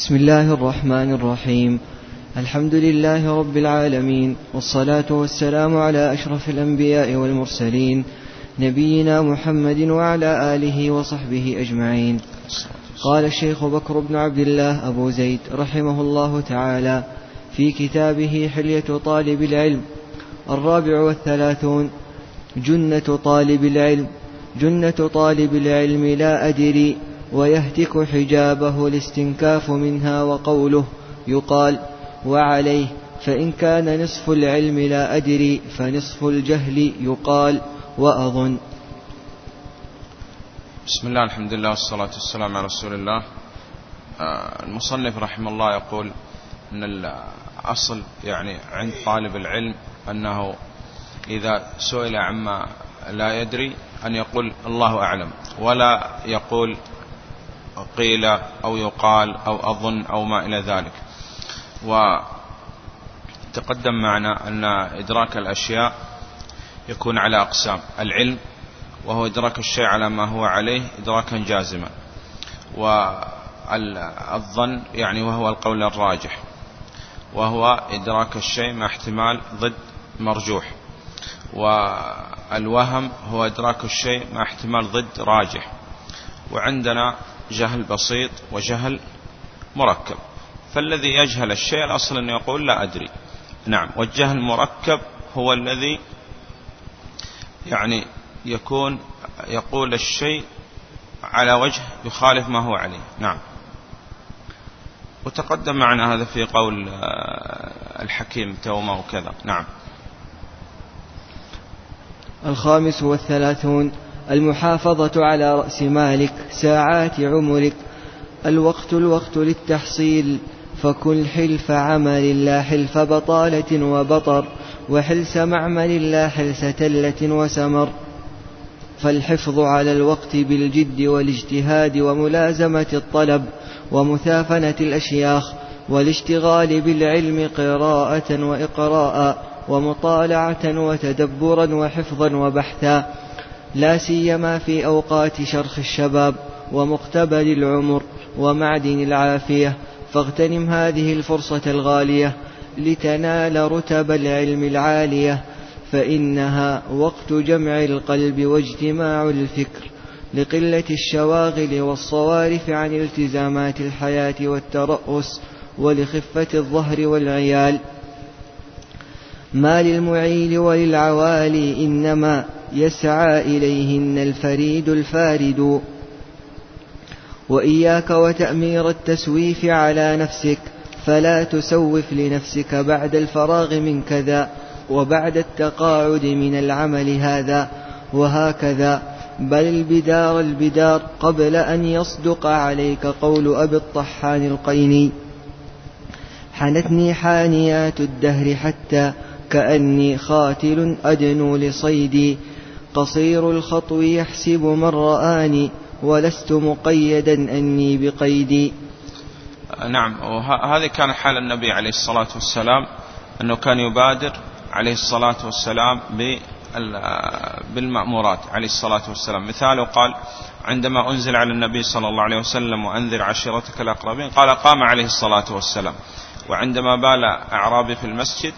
بسم الله الرحمن الرحيم. الحمد لله رب العالمين والصلاة والسلام على أشرف الأنبياء والمرسلين نبينا محمد وعلى آله وصحبه أجمعين. قال الشيخ بكر بن عبد الله أبو زيد رحمه الله تعالى في كتابه حلية طالب العلم الرابع والثلاثون جنة طالب العلم. جنة طالب العلم لا أدري ويهتك حجابه الاستنكاف منها وقوله يقال وعليه فإن كان نصف العلم لا أدري فنصف الجهل يقال وأظن. بسم الله الحمد لله والصلاة والسلام على رسول الله. آه، المصنف رحمه الله يقول أن الأصل يعني عند طالب العلم أنه إذا سئل عما لا يدري أن يقول الله أعلم ولا يقول قيل أو يقال أو أظن أو ما إلى ذلك. وتقدم معنا أن إدراك الأشياء يكون على أقسام. العلم وهو إدراك الشيء على ما هو عليه إدراكا جازما. والظن يعني وهو القول الراجح. وهو إدراك الشيء مع احتمال ضد مرجوح. والوهم هو إدراك الشيء مع احتمال ضد راجح. وعندنا جهل بسيط وجهل مركب. فالذي يجهل الشيء الأصل أن يقول لا أدري. نعم والجهل المركب هو الذي يعني يكون يقول الشيء على وجه يخالف ما هو عليه. نعم. وتقدم معنا هذا في قول آه، الحكيم توما وكذا. نعم. الخامس والثلاثون المحافظة على رأس مالك ساعات عمرك. الوقت الوقت للتحصيل. فكن حلف عمل لا حلف بطالة وبطر وحلس معمل لا حلس تلة وسمر. فالحفظ على الوقت بالجد والاجتهاد وملازمة الطلب ومثافنة الأشياخ والاشتغال بالعلم قراءة وإقراء ومطالعة وتدبرا وحفظا وبحثا. لا سيما في أوقات شرخ الشباب ومقتبل العمر ومعدن العافية. فاغتنم هذه الفرصة الغالية لتنال رتب العلم العالية فإنها وقت جمع القلب واجتماع الفكر لقلة الشواغل والصوارف عن التزامات الحياة والترأس ولخفة الظهر والعيال. ما للمعيل وللعوالي إنما يسعى إليهن الفريد الفارد. وإياك وتأمير التسويف على نفسك فلا تسوف لنفسك بعد الفراغ من كذا وبعد التقاعد من العمل هذا وهكذا. بل البدار البدار قبل أن يصدق عليك قول أبي الطحان القيني حنتني حانيات الدهر حتى كأني خاتل أدنو لصيدي قصير الخطو يحسب من رآني ولست مقيدا أني بقيدي. نعم وهذه كان حال النبي عليه الصلاة والسلام أنه كان يبادر عليه الصلاة والسلام بالمأمورات عليه الصلاة والسلام. مثاله قال عندما أنزل على النبي صلى الله عليه وسلم وأنذر عشيرتك الأقربين قال قام عليه الصلاة والسلام. وعندما بال أعرابي في المسجد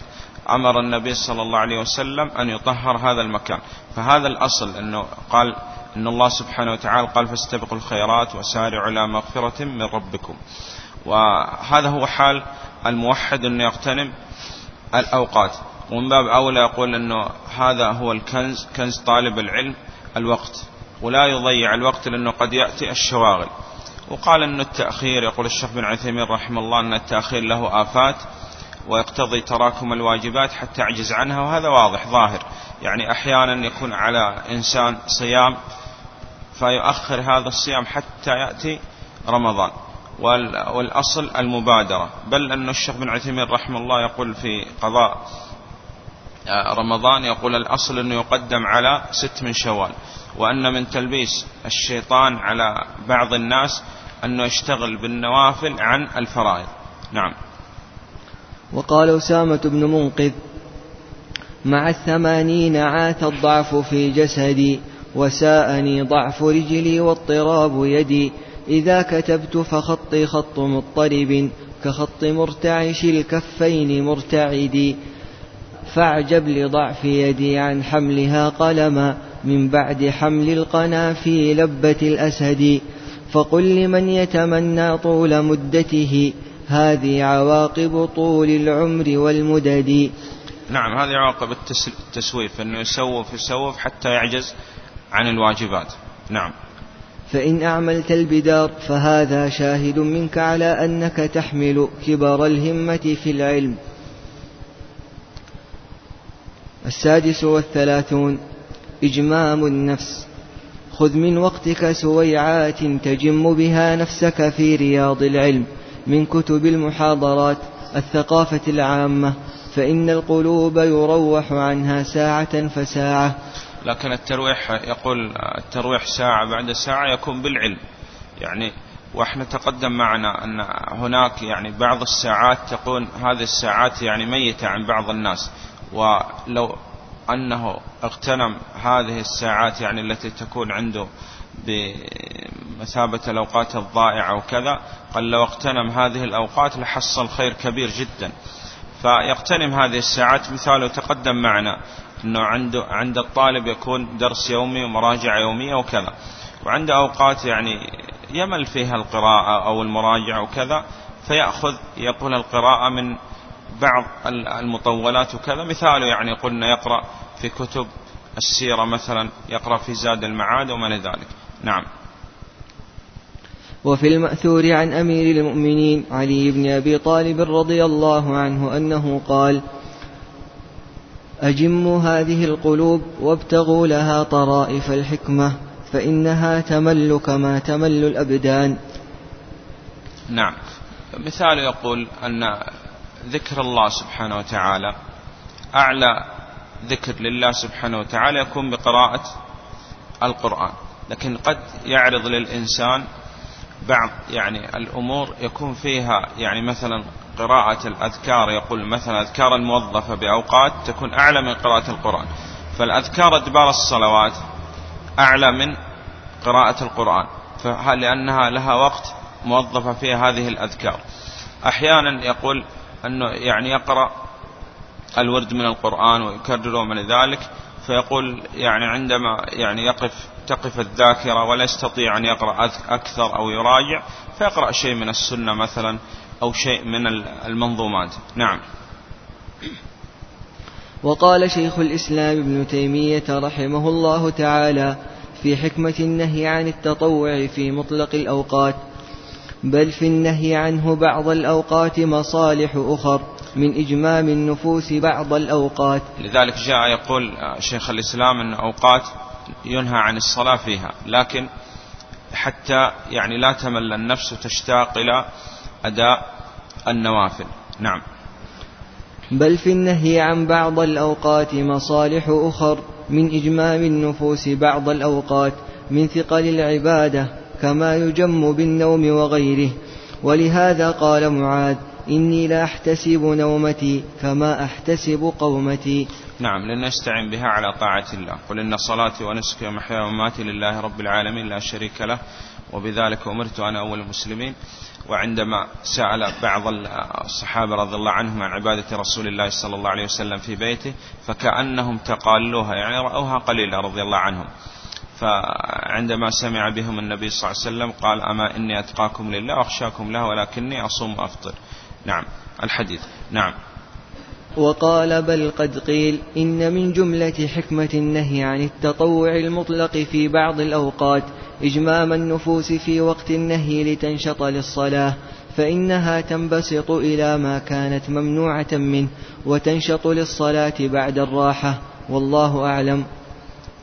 أمر النبي صلى الله عليه وسلم أن يطهر هذا المكان. فهذا الأصل أنه قال إن الله سبحانه وتعالى قال فاستبقوا الخيرات وسارعوا إلى مغفرة من ربكم. وهذا هو حال الموحد أنه يغتنم الأوقات. ومن باب أولى يقول أنه هذا هو الكنز كنز طالب العلم الوقت. ولا يضيع الوقت لأنه قد يأتي الشواغل. وقال أن التأخير يقول الشيخ بن عثيمين رحمه الله أن التأخير له آفات. ويقتضي تراكم الواجبات حتى يعجز عنها وهذا واضح ظاهر. يعني أحيانا يكون على إنسان صيام فيؤخر هذا الصيام حتى يأتي رمضان. والأصل المبادرة. بل أن الشيخ بن عثيمين رحمه الله يقول في قضاء آه، رمضان يقول الأصل أنه يقدم على ست من شوال. وأن من تلبيس الشيطان على بعض الناس أنه يشتغل بالنوافل عن الفرائض. نعم. وقال أسامة بن منقذ مع الثمانين عاث الضعف في جسدي وساءني ضعف رجلي واضطراب يدي إذا كتبت فخطي خط مضطرب كخط مرتعش الكفين مرتعدي فاعجب لضعف يدي عن حملها قلما من بعد حمل القنا في لبة الأسد فقل لمن يتمنى طول مدته هذه عواقب طول العمر والمدد. نعم هذه عواقب التسويف أنه يسوف يسوف حتى يعجز عن الواجبات. نعم. فإن أعملت البدار فهذا شاهد منك على أنك تحمل كبر الهمة في العلم. السادس والثلاثون إجمام النفس. خذ من وقتك سويعات تجم بها نفسك في رياض العلم. من كتب المحاضرات الثقافة العامة فإن القلوب يروح عنها ساعة فساعة. لكن الترويح يقول الترويح ساعة بعد ساعة يكون بالعلم. يعني وإحنا تقدم معنا أن هناك يعني بعض الساعات تكون هذه الساعات يعني ميتة عن بعض الناس ولو أنه اغتنم هذه الساعات يعني التي تكون عنده بمثابة الأوقات الضائعة وكذا قال لو اغتنم هذه الأوقات لحصل خير كبير جدا. فيغتنم هذه الساعات مثاله تقدم معنا أنه عنده عند الطالب يكون درس يومي ومراجعة يومية وكذا. وعند أوقات يعني يمل فيها القراءة أو المراجعة وكذا فيأخذ يقول القراءة من بعض المطولات وكذا. مثاله يعني قلنا يقرأ في كتب السيرة مثلا يقرأ في زاد المعاد وما ذلك. نعم. وفي المأثور عن أمير المؤمنين علي بن أبي طالب رضي الله عنه أنه قال أجموا هذه القلوب وابتغوا لها طرائف الحكمة فإنها تمل كما تمل الأبدان. نعم. مثال يقول أن ذكر الله سبحانه وتعالى أعلى ذكر لله سبحانه وتعالى يكون بقراءة القرآن. لكن قد يعرض للإنسان بعض يعني الأمور يكون فيها يعني مثلا قراءة الأذكار يقول مثلا أذكار الموظفة بأوقات تكون أعلى من قراءة القرآن. فالأذكار أدبار الصلوات أعلى من قراءة القرآن. لأنها لها وقت موظفة فيها هذه الأذكار؟ أحيانا يقول أنه يعني يقرأ الورد من القرآن ويكرره من ذلك فيقول يعني عندما يعني يقف تقف الذاكرة ولا يستطيع أن يقرأ أكثر أو يراجع فيقرأ شيء من السنة مثلا أو شيء من المنظومات. نعم. وقال شيخ الإسلام ابن تيمية رحمه الله تعالى في حكمة النهي عن التطوع في مطلق الأوقات بل في النهي عنه بعض الأوقات مصالح أخر. من إجمام النفوس بعض الأوقات. لذلك جاء يقول شيخ الإسلام أن أوقات ينهى عن الصلاة فيها لكن حتى يعني لا تمل النفس تشتاق إلى أداء النوافل. نعم. بل في النهي عن بعض الأوقات مصالح أخر من إجمام النفوس بعض الأوقات من ثقل العبادة كما يجم بالنوم وغيره. ولهذا قال معاذ إني لا أحتسب نومتي كما أحتسب قومتي. نعم لنستعن بها على طاعة الله. قل إن صلاتي ونسكي ومحياي ومماتي لله رب العالمين لا شريك له وبذلك أمرت أنا أول المسلمين. وعندما سأل بعض الصحابة رضي الله عنهم عن عبادة رسول الله صلى الله عليه وسلم في بيته فكأنهم تقالوها يعني رأوها قليلا رضي الله عنهم. فعندما سمع بهم النبي صلى الله عليه وسلم قال أما إني أتقاكم لله وأخشاكم له ولكني أصوم وأفطر. نعم الحديث. نعم. وقال بل قد قيل إن من جملة حكمة النهي عن التطوع المطلق في بعض الأوقات إجمام النفوس في وقت النهي لتنشط للصلاة فإنها تنبسط إلى ما كانت ممنوعة منه وتنشط للصلاة بعد الراحة والله أعلم.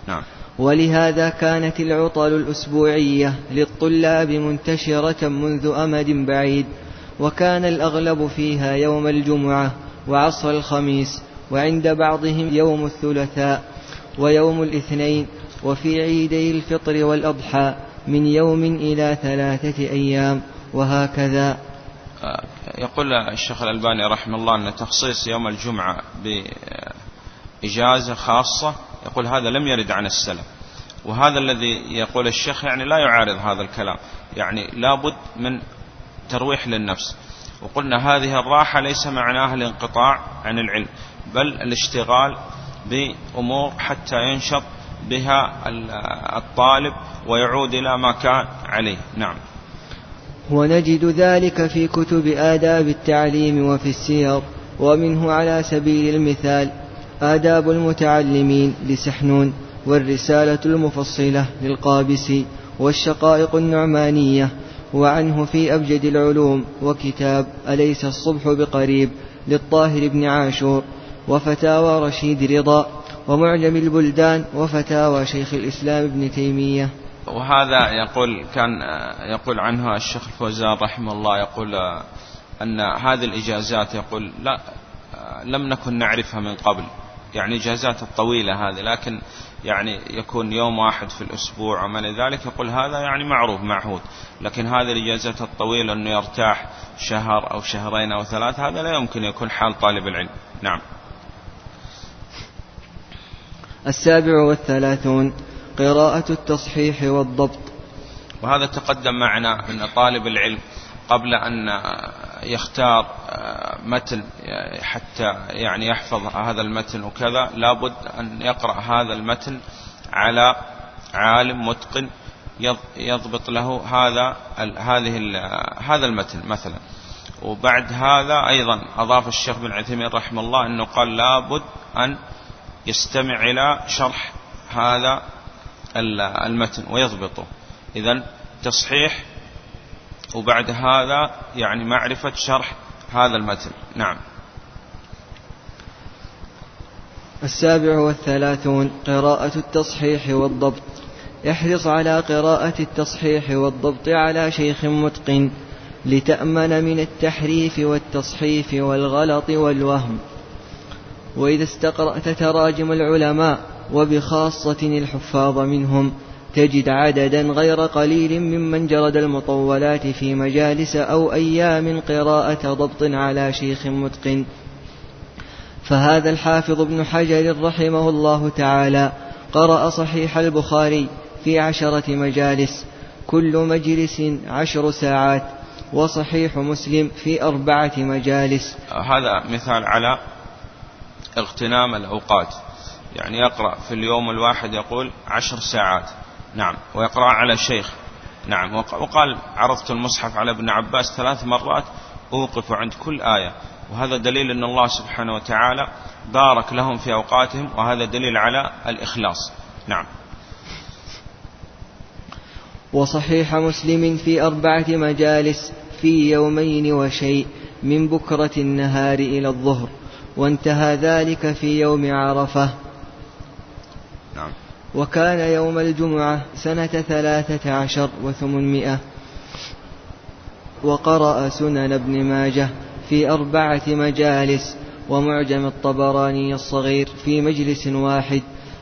نعم. ولهذا كانت العطل الأسبوعية للطلاب منتشرة منذ أمد بعيد وكان الأغلب فيها يوم الجمعة وعصر الخميس وعند بعضهم يوم الثلاثاء ويوم الاثنين وفي عيدي الفطر والأضحى من يوم إلى ثلاثة أيام وهكذا. يقول الشيخ الألباني رحمه الله أن تخصيص يوم الجمعة بإجازة خاصة يقول هذا لم يرد عن السلف. وهذا الذي يقول الشيخ يعني لا يعارض هذا الكلام. يعني لابد من ترويح للنفس. وقلنا هذه الراحة ليس معناها الانقطاع عن العلم بل الاشتغال بأمور حتى ينشط بها الطالب ويعود إلى ما كان عليه. نعم. ونجد ذلك في كتب آداب التعليم وفي السير ومنه على سبيل المثال آداب المتعلمين لسحنون والرسالة المفصلة للقابسي والشقائق النعمانية وعنه في أبجد العلوم وكتاب أليس الصبح بقريب للطاهر بن عاشور وفتاوى رشيد رضا ومعجم البلدان وفتاوى شيخ الإسلام ابن تيمية. وهذا يقول كان يقول عنها الشيخ الفوزان رحمه الله يقول أن هذه الإجازات يقول لا لم نكن نعرفها من قبل. يعني إجازات الطويلة هذه لكن يعني يكون يوم واحد في الأسبوع وما ذلك يقول هذا يعني معروف معهود لكن هذه الإجازات الطويلة أنه يرتاح شهر أو شهرين أو ثلاث هذا لا يمكن يكون حال طالب العلم. نعم. السابع والثلاثون قراءة التصحيح والضبط. وهذا تقدم معنا أن طالب العلم قبل أن يختار متن حتى يعني يحفظ هذا المتن وكذا لابد أن يقرأ هذا المتن على عالم متقن يضبط له هذا هذه هذا المتن مثلا. وبعد هذا أيضا أضاف الشيخ بن عثيمين رحمه الله أنه قال لابد أن يستمع إلى شرح هذا المتن ويضبطه. إذا تصحيح وبعد هذا يعني معرفة شرح هذا المتن. نعم. السابع والثلاثون قراءة التصحيح والضبط. احرص على قراءة التصحيح والضبط على شيخ متقن لتأمن من التحريف والتصحيف والغلط والوهم. وإذا استقرأت تراجم العلماء وبخاصة الحفاظ منهم تجد عددا غير قليل ممن جرد المطولات في مجالس أو أيام قراءة ضبط على شيخ متقن فهذا الحافظ ابن حجر رحمه الله تعالى قرأ صحيح البخاري في عشرة مجالس كل مجلس عشر ساعات وصحيح مسلم في أربعة مجالس. هذا مثال على اغتنام الأوقات. يعني يقرأ في اليوم الواحد يقول عشر ساعات. نعم. ويقرأ على شيخ نعم. وقال عرضت المصحف على ابن عباس ثلاث مرات أوقف عند كل آية. وهذا دليل أن الله سبحانه وتعالى بارك لهم في أوقاتهم وهذا دليل على الإخلاص. نعم. وصحيح مسلم في أربعة مجالس في يومين وشيء من بكرة النهار إلى الظهر وانتهى ذلك في يوم عرفة. نعم. وكان يوم الجمعة سنة ثلاثة عشر وثمانمائة. وقرأ سنن ابن ماجه في أربعة مجالس ومعجم الطبراني الصغير في مجلس واحد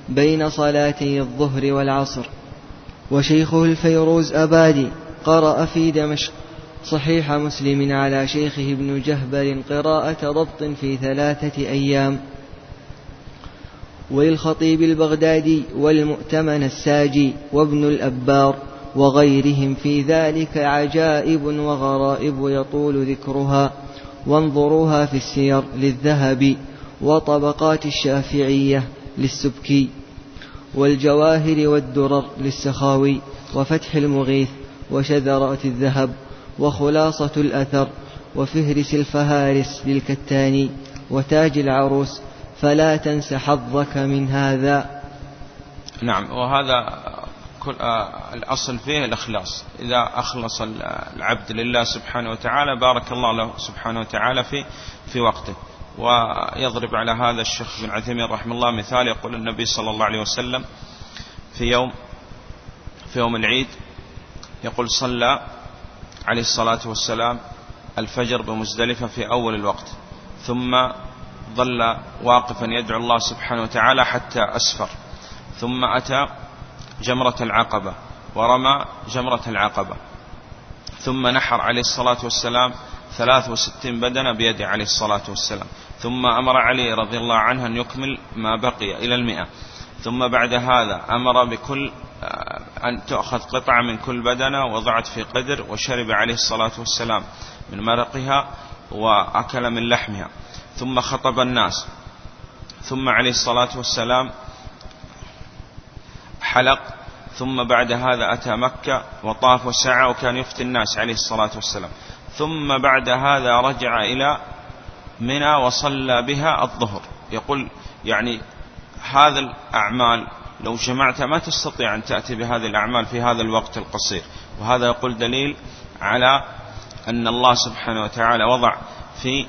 بين صلاتي الظهر والعصر. وشيخه الفيروز أبادي قرأ في دمشق. صحيح مسلم على شيخه ابن جهبل قراءة ضبط في ثلاثة أيام. وللخطيب البغدادي والمؤتمن الساجي وابن الأبار وغيرهم في ذلك عجائب وغرائب يطول ذكرها وانظروها في السير للذهبي وطبقات الشافعية للسبكي والجواهر والدرر للسخاوي وفتح المغيث وشذرات الذهب وخلاصة الأثر وفهرس الفهارس للكتاني وتاج العروس فلا تنس حظك من هذا. نعم وهذا كل آه الأصل فيه الإخلاص. إذا أخلص العبد لله سبحانه وتعالى بارك الله له سبحانه وتعالى في في وقته. ويضرب على هذا الشيخ بن عثيمين رحمه الله مثال. يقول النبي صلى الله عليه وسلم في يوم في يوم العيد يقول صلى عليه الصلاة والسلام الفجر بمزدلفة في أول الوقت ثم ظل واقفا يدعو الله سبحانه وتعالى حتى أسفر. ثم أتى جمرة العقبة ورمى جمرة العقبة. ثم نحر عليه الصلاة والسلام ثلاث وستين بدنة بيده عليه الصلاة والسلام. ثم أمر علي رضي الله عنه أن يكمل ما بقي إلى المئة. ثم بعد هذا أمر بكل أن تؤخذ قطعة من كل بدنة وضعت في قدر وشرب عليه الصلاة والسلام من مرقها وأكل من لحمها. ثم خطب الناس. ثم عليه الصلاة والسلام حلق. ثم بعد هذا أتى مكة وطاف وسعى وكان يفتي الناس عليه الصلاة والسلام. ثم بعد هذا رجع إلى منى وصلى بها الظهر. يقول يعني هذا الأعمال لو جمعتها ما تستطيع أن تأتي بهذه الأعمال في هذا الوقت القصير. وهذا يقول دليل على أن الله سبحانه وتعالى وضع في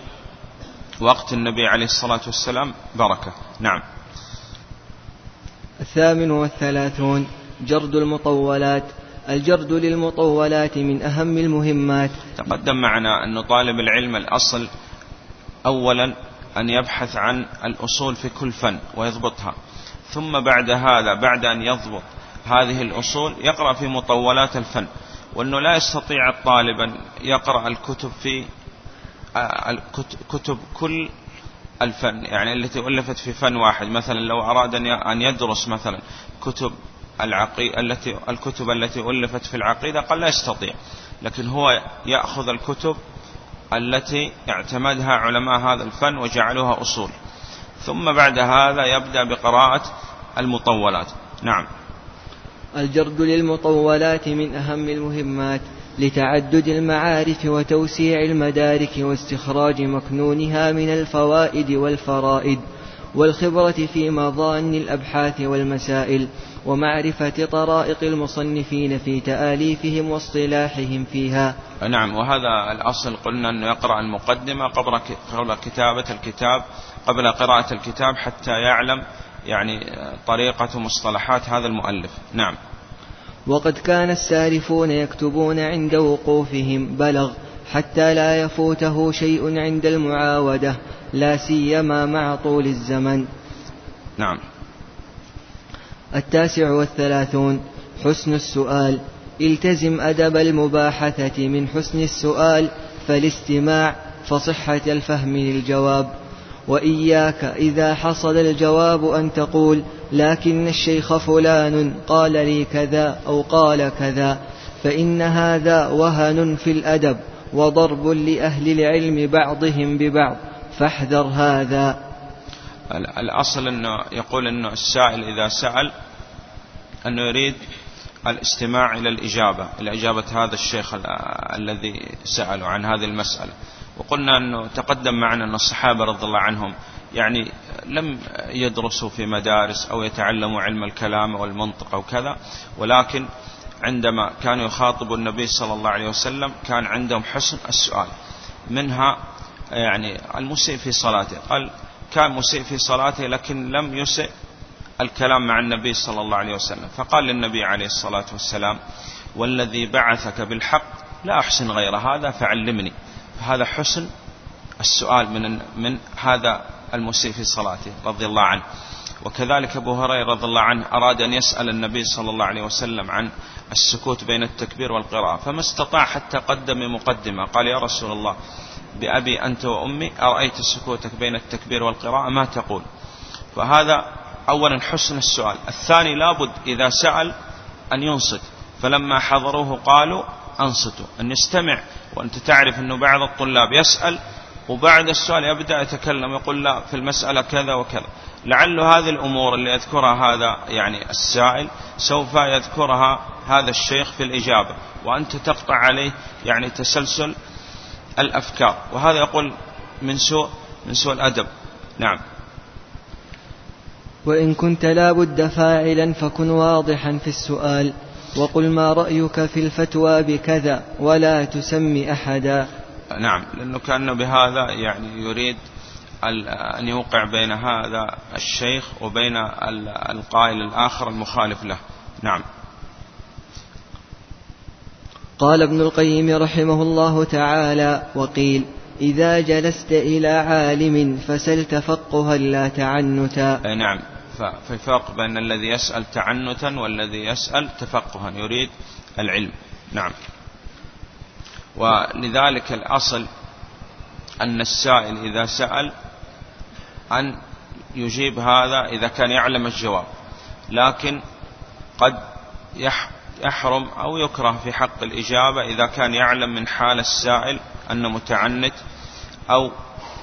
وقت النبي عليه الصلاة والسلام بركة. نعم. الثامن والثلاثون جرد المطولات. الجرد للمطولات من أهم المهمات. تقدم معنا أن طالب العلم الأصل أولا أن يبحث عن الأصول في كل فن ويضبطها. ثم بعد هذا بعد أن يضبط هذه الأصول يقرأ في مطولات الفن. وأنه لا يستطيع الطالب أن يقرأ الكتب في كتب كل الفن يعني التي ألفت في فن واحد. مثلا لو أراد أن يدرس مثلا كتب العقيدة التي الكتب التي ألفت في العقيدة قال لا يستطيع. لكن هو يأخذ الكتب التي اعتمدها علماء هذا الفن وجعلوها أصول. ثم بعد هذا يبدأ بقراءة المطولات. نعم. الجرد للمطولات من أهم المهمات. لتعدد المعارف وتوسيع المدارك واستخراج مكنونها من الفوائد والفرائد والخبرة في مظان الأبحاث والمسائل ومعرفة طرائق المصنفين في تآليفهم واصطلاحهم فيها. نعم وهذا الأصل قلنا أنه يقرأ المقدمة قبل كتابة الكتاب قبل قراءة الكتاب حتى يعلم يعني طريقة مصطلحات هذا المؤلف. نعم. وقد كان السارفون يكتبون عند وقوفهم بلغ حتى لا يفوته شيء عند المعاودة لا سيما مع طول الزمن. نعم. التاسع والثلاثون حسن السؤال. التزم أدب المباحثة من حسن السؤال فالاستماع فصحة الفهم للجواب. وإياك إذا حصل الجواب أن تقول لكن الشيخ فلان قال لي كذا أو قال كذا فإن هذا وهن في الأدب وضرب لأهل العلم بعضهم ببعض فاحذر هذا. الأصل أنه يقول أنه السائل إذا سأل أنه يريد الاستماع إلى الإجابة إلى إجابة هذا الشيخ الذي سأله عن هذه المسألة. وقلنا أنه تقدم معنا أن الصحابة رضي الله عنهم يعني لم يدرسوا في مدارس أو يتعلموا علم الكلام والمنطق أو كذا ولكن عندما كانوا يخاطبوا النبي صلى الله عليه وسلم كان عندهم حسن السؤال. منها يعني المسيء في صلاته. قال كان مسيء في صلاته لكن لم يسئ الكلام مع النبي صلى الله عليه وسلم. فقال للنبي عليه الصلاة والسلام والذي بعثك بالحق لا أحسن غير هذا فعلمني. هذا حسن السؤال من من هذا المسيء في صلاته رضي الله عنه. وكذلك أبو هريرة رضي الله عنه أراد أن يسأل النبي صلى الله عليه وسلم عن السكوت بين التكبير والقراءة. فما استطاع حتى قدم مقدمة. قال يا رسول الله بأبي أنت وأمي أرأيت سكوتك بين التكبير والقراءة؟ ما تقول. فهذا أولا حسن السؤال. الثاني لابد إذا سأل أن ينصت. فلما حضروه قالوا أنصتوا أن يستمع وأنت تعرف أنه بعض الطلاب يسأل وبعد السؤال يبدأ يتكلم يقول لا في المسألة كذا وكذا. لعل هذه الأمور اللي يذكرها هذا يعني السائل سوف يذكرها هذا الشيخ في الإجابة وأنت تقطع عليه يعني تسلسل الأفكار. وهذا يقول من سوء من سوء الأدب. نعم. وإن كنت لا بد فاعلا فكن واضحا في السؤال. وقل ما رأيك في الفتوى بكذا ولا تسمي أحدا. نعم لأنه كأنه بهذا يعني يريد أن يوقع بين هذا الشيخ وبين القائل الآخر المخالف له. نعم. قال ابن القيم رحمه الله تعالى وقيل إذا جلست إلى عالم فسل تفقها لا تعنتا. نعم. ففي فرق بين الذي يسأل تعنتا والذي يسأل تفقها يريد العلم. نعم. ولذلك الأصل أن السائل إذا سأل أن يجيب هذا إذا كان يعلم الجواب لكن قد يحرم أو يكره في حق الإجابة إذا كان يعلم من حال السائل أنه متعنت أو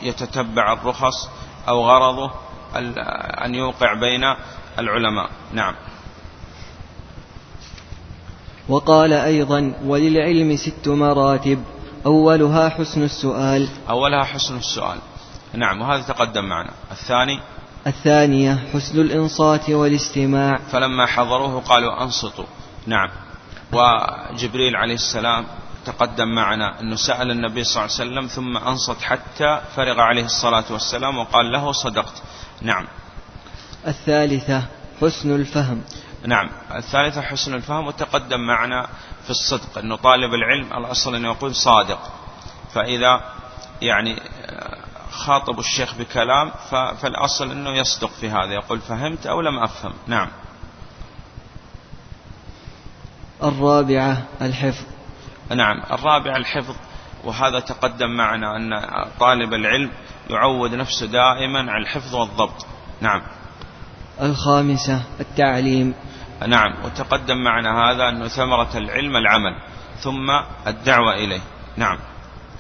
يتتبع الرخص أو غرضه أن يوقع بين العلماء. نعم. وقال أيضا وللعلم ست مراتب أولها حسن السؤال. أولها حسن السؤال. نعم وهذا تقدم معنا. الثاني؟ الثانية حسن الإنصات والاستماع. فلما حضروه قالوا أنصتوا. نعم. وجبريل عليه السلام تقدم معنا أنه سأل النبي صلى الله عليه وسلم ثم أنصت حتى فرغ عليه الصلاة والسلام وقال له صدقت. نعم. الثالثة حسن الفهم. نعم. الثالثة حسن الفهم وتقدم معنا في الصدق أنه طالب العلم الأصل أنه يقول صادق. فإذا يعني خاطب الشيخ بكلام فالأصل أنه يصدق في هذا يقول فهمت أو لم أفهم. نعم. الرابعة الحفظ. نعم. الرابعة الحفظ وهذا تقدم معنا أن طالب العلم يعود نفسه دائما على الحفظ والضبط. نعم. الخامسة التعليم. نعم. وتقدم معنا هذا أنه ثمرة العلم العمل ثم الدعوة إليه. نعم.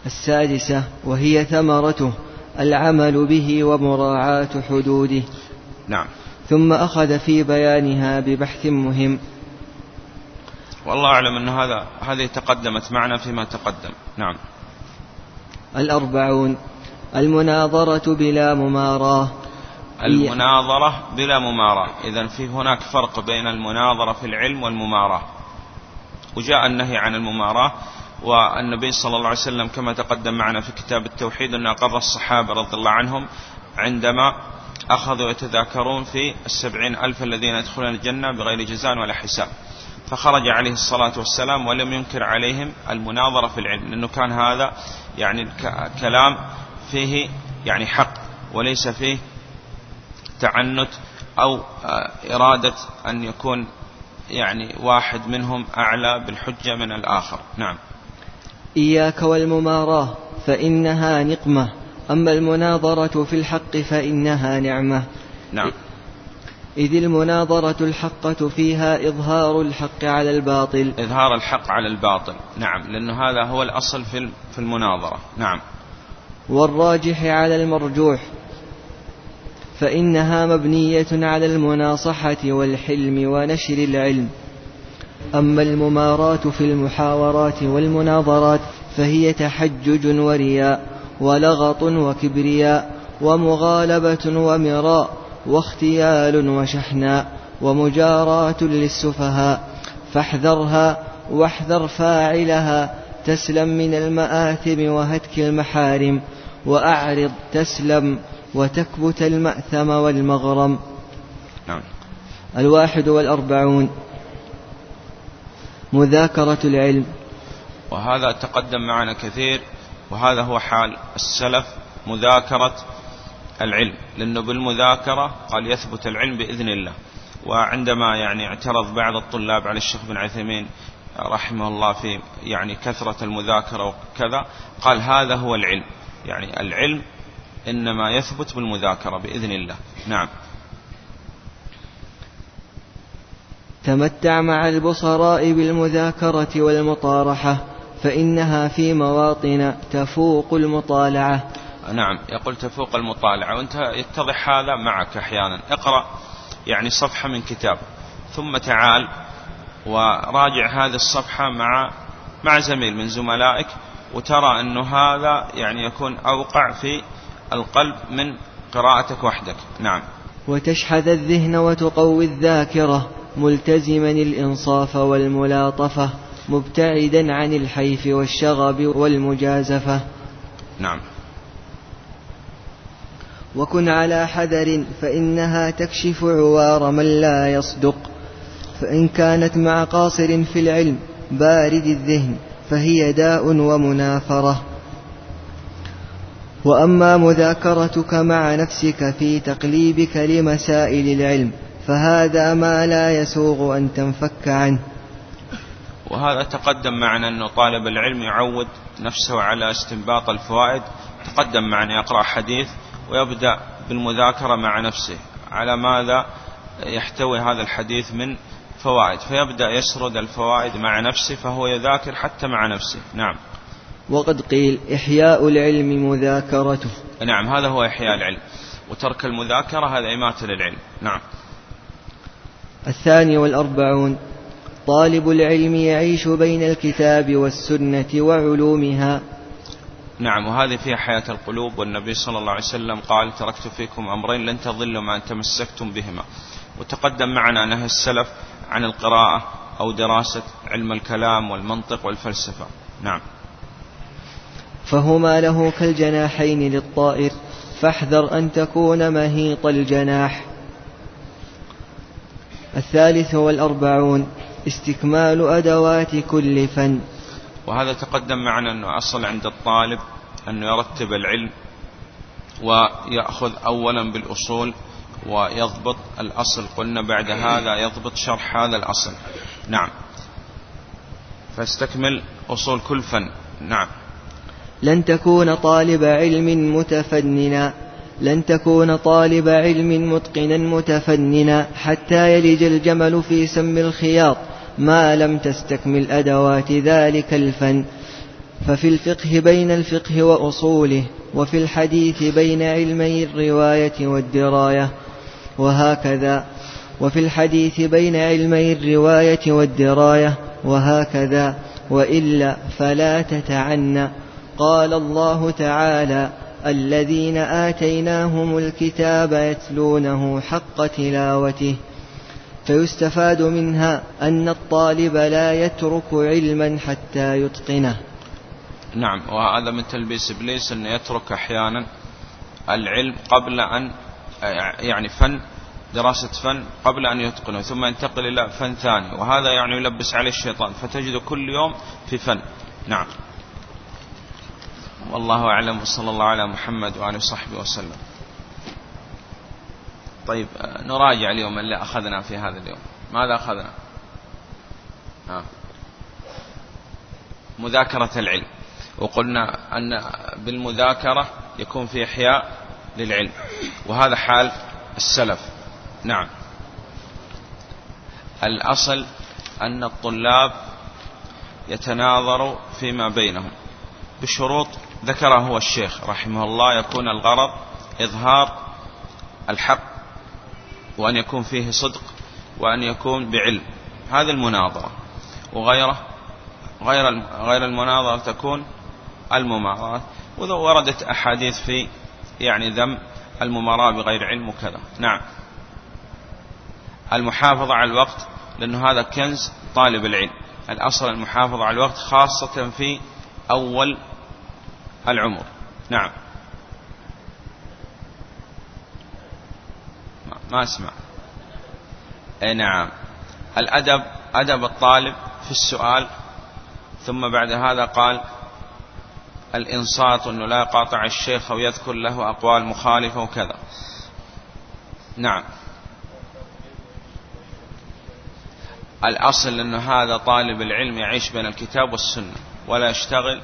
السادسة وهي ثمرته العمل به ومراعاة حدوده. نعم. ثم أخذ في بيانها ببحث مهم. والله أعلم أن هذا هذه تقدمت معنا فيما تقدم. نعم. الأربعون المناظرة بلا مماراة المناظرة بلا مماراة إذا في هناك فرق بين المناظرة في العلم والمماراة وجاء النهي عن المماراة والنبي صلى الله عليه وسلم كما تقدم معنا في كتاب التوحيد أن أقر الصحابة رضي الله عنهم عندما أخذوا يتذاكرون في السبعين ألف الذين يدخلون الجنة بغير جزاء ولا حساب. فخرج عليه الصلاة والسلام ولم ينكر عليهم المناظرة في العلم لأنه كان هذا يعني كلام فيه يعني حق وليس فيه تعنت أو آه، إرادة أن يكون يعني واحد منهم أعلى بالحجة من الآخر. نعم. إياك والمماراة فإنها نقمة. أما المناظرة في الحق فإنها نعمة. نعم. إذ المناظرة الحقة فيها إظهار الحق على الباطل. إظهار الحق على الباطل. نعم لأن هذا هو الأصل في المناظرة. نعم. والراجح على المرجوح فإنها مبنية على المناصحة والحلم ونشر العلم. أما المماراة في المحاورات والمناظرات فهي تحجج ورياء ولغط وكبرياء ومغالبة ومراء واختيال وشحناء ومجاراة للسفهاء فاحذرها واحذر فاعلها تسلم من المآثم وهتك المحارم وأعرض تسلم وتكبت المأثم والمغرم. نعم. الواحد والأربعون. مذاكرة العلم. وهذا تقدم معنا كثير وهذا هو حال السلف مذاكرة العلم. لأنه بالمذاكرة قال يثبت العلم بإذن الله. وعندما يعني اعترض بعض الطلاب على الشيخ بن عثيمين رحمه الله في يعني كثرة المذاكرة وكذا قال هذا هو العلم. يعني العلم إنما يثبت بالمذاكرة بإذن الله. نعم. تمتع مع البصراء بالمذاكرة والمطارحة فإنها في مواطن تفوق المطالعة. نعم. يقول تفوق المطالعة. وأنت يتضح هذا معك أحيانا. اقرأ يعني صفحة من كتاب ثم تعال وراجع هذه الصفحة مع مع زميل من زملائك وترى أنه هذا يعني يكون أوقع في القلب من قراءتك وحدك. نعم. وتشحذ الذهن وتقوي الذاكرة ملتزما الإنصاف والملاطفة مبتعدا عن الحيف والشغب والمجازفة. نعم. وكن على حذر فإنها تكشف عوار من لا يصدق. فإن كانت مع قاصر في العلم بارد الذهن فهي داء ومنافرة. وأما مذاكرتك مع نفسك في تقليبك لمسائل العلم فهذا ما لا يسوغ أن تنفك عنه. وهذا تقدم معنا أنه طالب العلم يعود نفسه على استنباط الفوائد. تقدم معنا يقرأ حديث ويبدأ بالمذاكرة مع نفسه. على ماذا يحتوي هذا الحديث من فوائد فيبدأ يسرد الفوائد مع نفسه فهو يذاكر حتى مع نفسه. نعم. وقد قيل إحياء العلم مذاكرته. نعم هذا هو إحياء العلم. وترك المذاكرة هذا إماتة للعلم. نعم. الثاني والأربعون طالب العلم يعيش بين الكتاب والسنة وعلومها. نعم وهذه فيها حياة القلوب. والنبي صلى الله عليه وسلم قال تركت فيكم أمرين لن تضلوا ما أن تمسكتم بهما. وتقدم معنا نهي السلف عن القراءة أو دراسة علم الكلام والمنطق والفلسفة. نعم. فهما له كالجناحين للطائر فاحذر أن تكون مهيط الجناح. الثالث والأربعون استكمال أدوات كل فن. وهذا تقدم معنا أنه أصل عند الطالب أنه يرتب العلم ويأخذ أولا بالأصول ويضبط الأصل. قلنا بعد هذا يضبط شرح هذا الأصل. نعم. فاستكمل أصول كل فن. نعم. لن تكون طالب علم متفننا. لن تكون طالب علم متقنا متفننا حتى يلج الجمل في سم الخياط. ما لم تستكمل أدوات ذلك الفن. ففي الفقه بين الفقه وأصوله وفي الحديث بين علمي الرواية والدراية. وهكذا. وفي الحديث بين علمي الرواية والدراية وهكذا. وإلا فلا تتعنى قال الله تعالى الذين آتيناهم الكتاب يتلونه حق تلاوته. فيستفاد منها أن الطالب لا يترك علما حتى يتقنه. نعم وهذا من تلبيس إبليس أن يترك أحيانا العلم قبل أن يعني فن دراسة فن قبل أن يتقنه ثم ينتقل إلى فن ثاني وهذا يعني يلبس عليه الشيطان فتجد كل يوم في فن. نعم. والله أعلم وصلى الله على محمد وآله وصحبه وسلم. طيب نراجع اليوم اللي أخذنا في هذا اليوم. ماذا أخذنا؟ ها. مذاكرة العلم. وقلنا أن بالمذاكرة يكون في إحياء للعلم. وهذا حال السلف. نعم. الأصل أن الطلاب يتناظروا فيما بينهم. بشروط ذكره هو الشيخ رحمه الله يكون الغرض إظهار الحق وأن يكون فيه صدق وأن يكون بعلم. هذه المناظرة. وغيره غير غير المناظرة تكون المماراة وردت أحاديث في يعني ذم المماراة بغير علم وكذا. نعم. المحافظة على الوقت لأنه هذا كنز طالب العلم. الأصل المحافظة على الوقت خاصة في أول العمر. نعم. ما أسمع. أي نعم. الأدب أدب الطالب في السؤال ثم بعد هذا قال الإنصات أنه لا يقاطع الشيخ أو يذكر له أقوال مخالفة وكذا. نعم. الأصل أن هذا طالب العلم يعيش بين الكتاب والسنة ولا يشتغل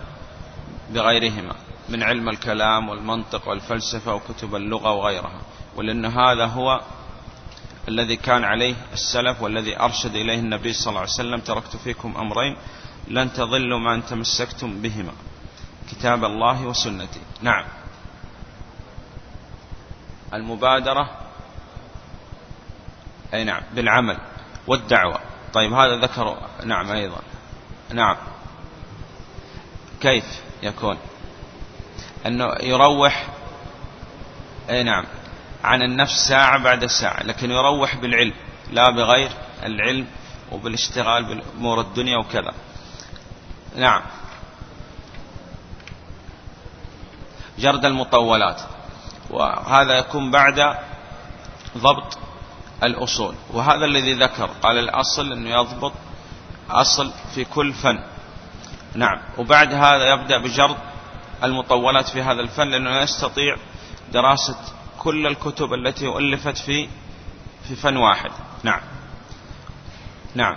بغيرهما من علم الكلام والمنطق والفلسفة وكتب اللغة وغيرها. ولأن هذا هو الذي كان عليه السلف والذي أرشد إليه النبي صلى الله عليه وسلم تركت فيكم أمرين لن تضلوا ما أن تمسكتم بهما. كتاب الله وسنتي نعم. المبادرة أي نعم بالعمل والدعوة. طيب هذا ذكر نعم أيضا. نعم. كيف يكون؟ أنه يروح أي نعم عن النفس ساعة بعد ساعة لكن يروح بالعلم لا بغير العلم وبالاشتغال بأمور الدنيا وكذا. نعم. جرد المطولات. وهذا يكون بعد ضبط الأصول. وهذا الذي ذكر قال الأصل أنه يضبط أصل في كل فن. نعم. وبعد هذا يبدأ بجرد المطولات في هذا الفن لأنه لا يستطيع دراسة كل الكتب التي ألفت في في فن واحد. نعم. نعم.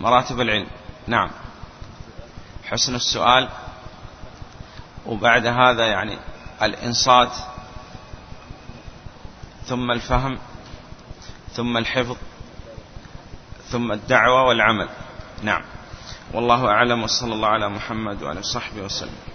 مراتب العلم. نعم. حسن السؤال. وبعد هذا يعني الإنصات ثم الفهم ثم الحفظ ثم الدعوة والعمل. نعم. والله أعلم وصلى الله على محمد وعلى صحبه وسلم.